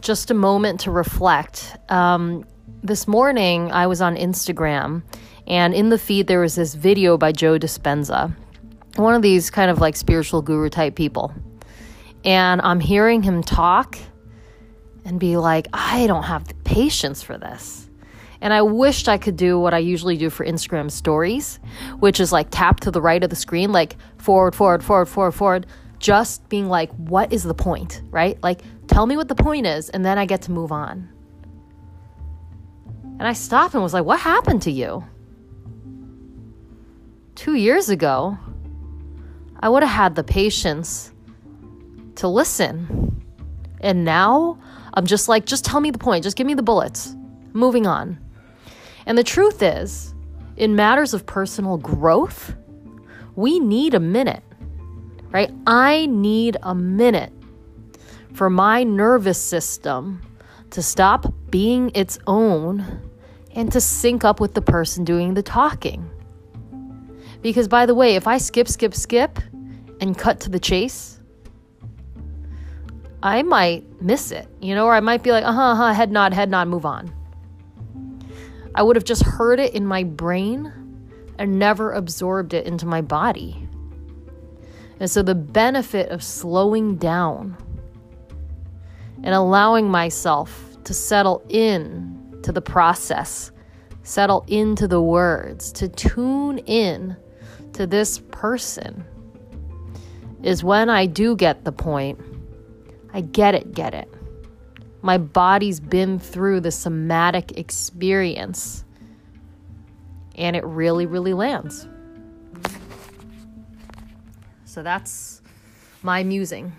just a moment to reflect. Um, this morning, I was on Instagram, and in the feed, there was this video by Joe Dispenza, one of these kind of like spiritual guru type people. And I'm hearing him talk and be like, I don't have the patience for this. And I wished I could do what I usually do for Instagram stories, which is like tap to the right of the screen, like forward, forward, forward, forward, forward, just being like, what is the point, right? Like, tell me what the point is, and then I get to move on. And I stopped and was like, what happened to you? Two years ago, I would have had the patience to listen. And now I'm just like, just tell me the point, just give me the bullets. Moving on. And the truth is, in matters of personal growth, we need a minute, right? I need a minute for my nervous system to stop being its own and to sync up with the person doing the talking. Because, by the way, if I skip, skip, skip and cut to the chase, I might miss it, you know, or I might be like, uh huh, uh-huh, head nod, head nod, move on. I would have just heard it in my brain and never absorbed it into my body. And so, the benefit of slowing down and allowing myself to settle in to the process, settle into the words, to tune in to this person is when I do get the point. I get it, get it. My body's been through the somatic experience and it really, really lands. So that's my musing.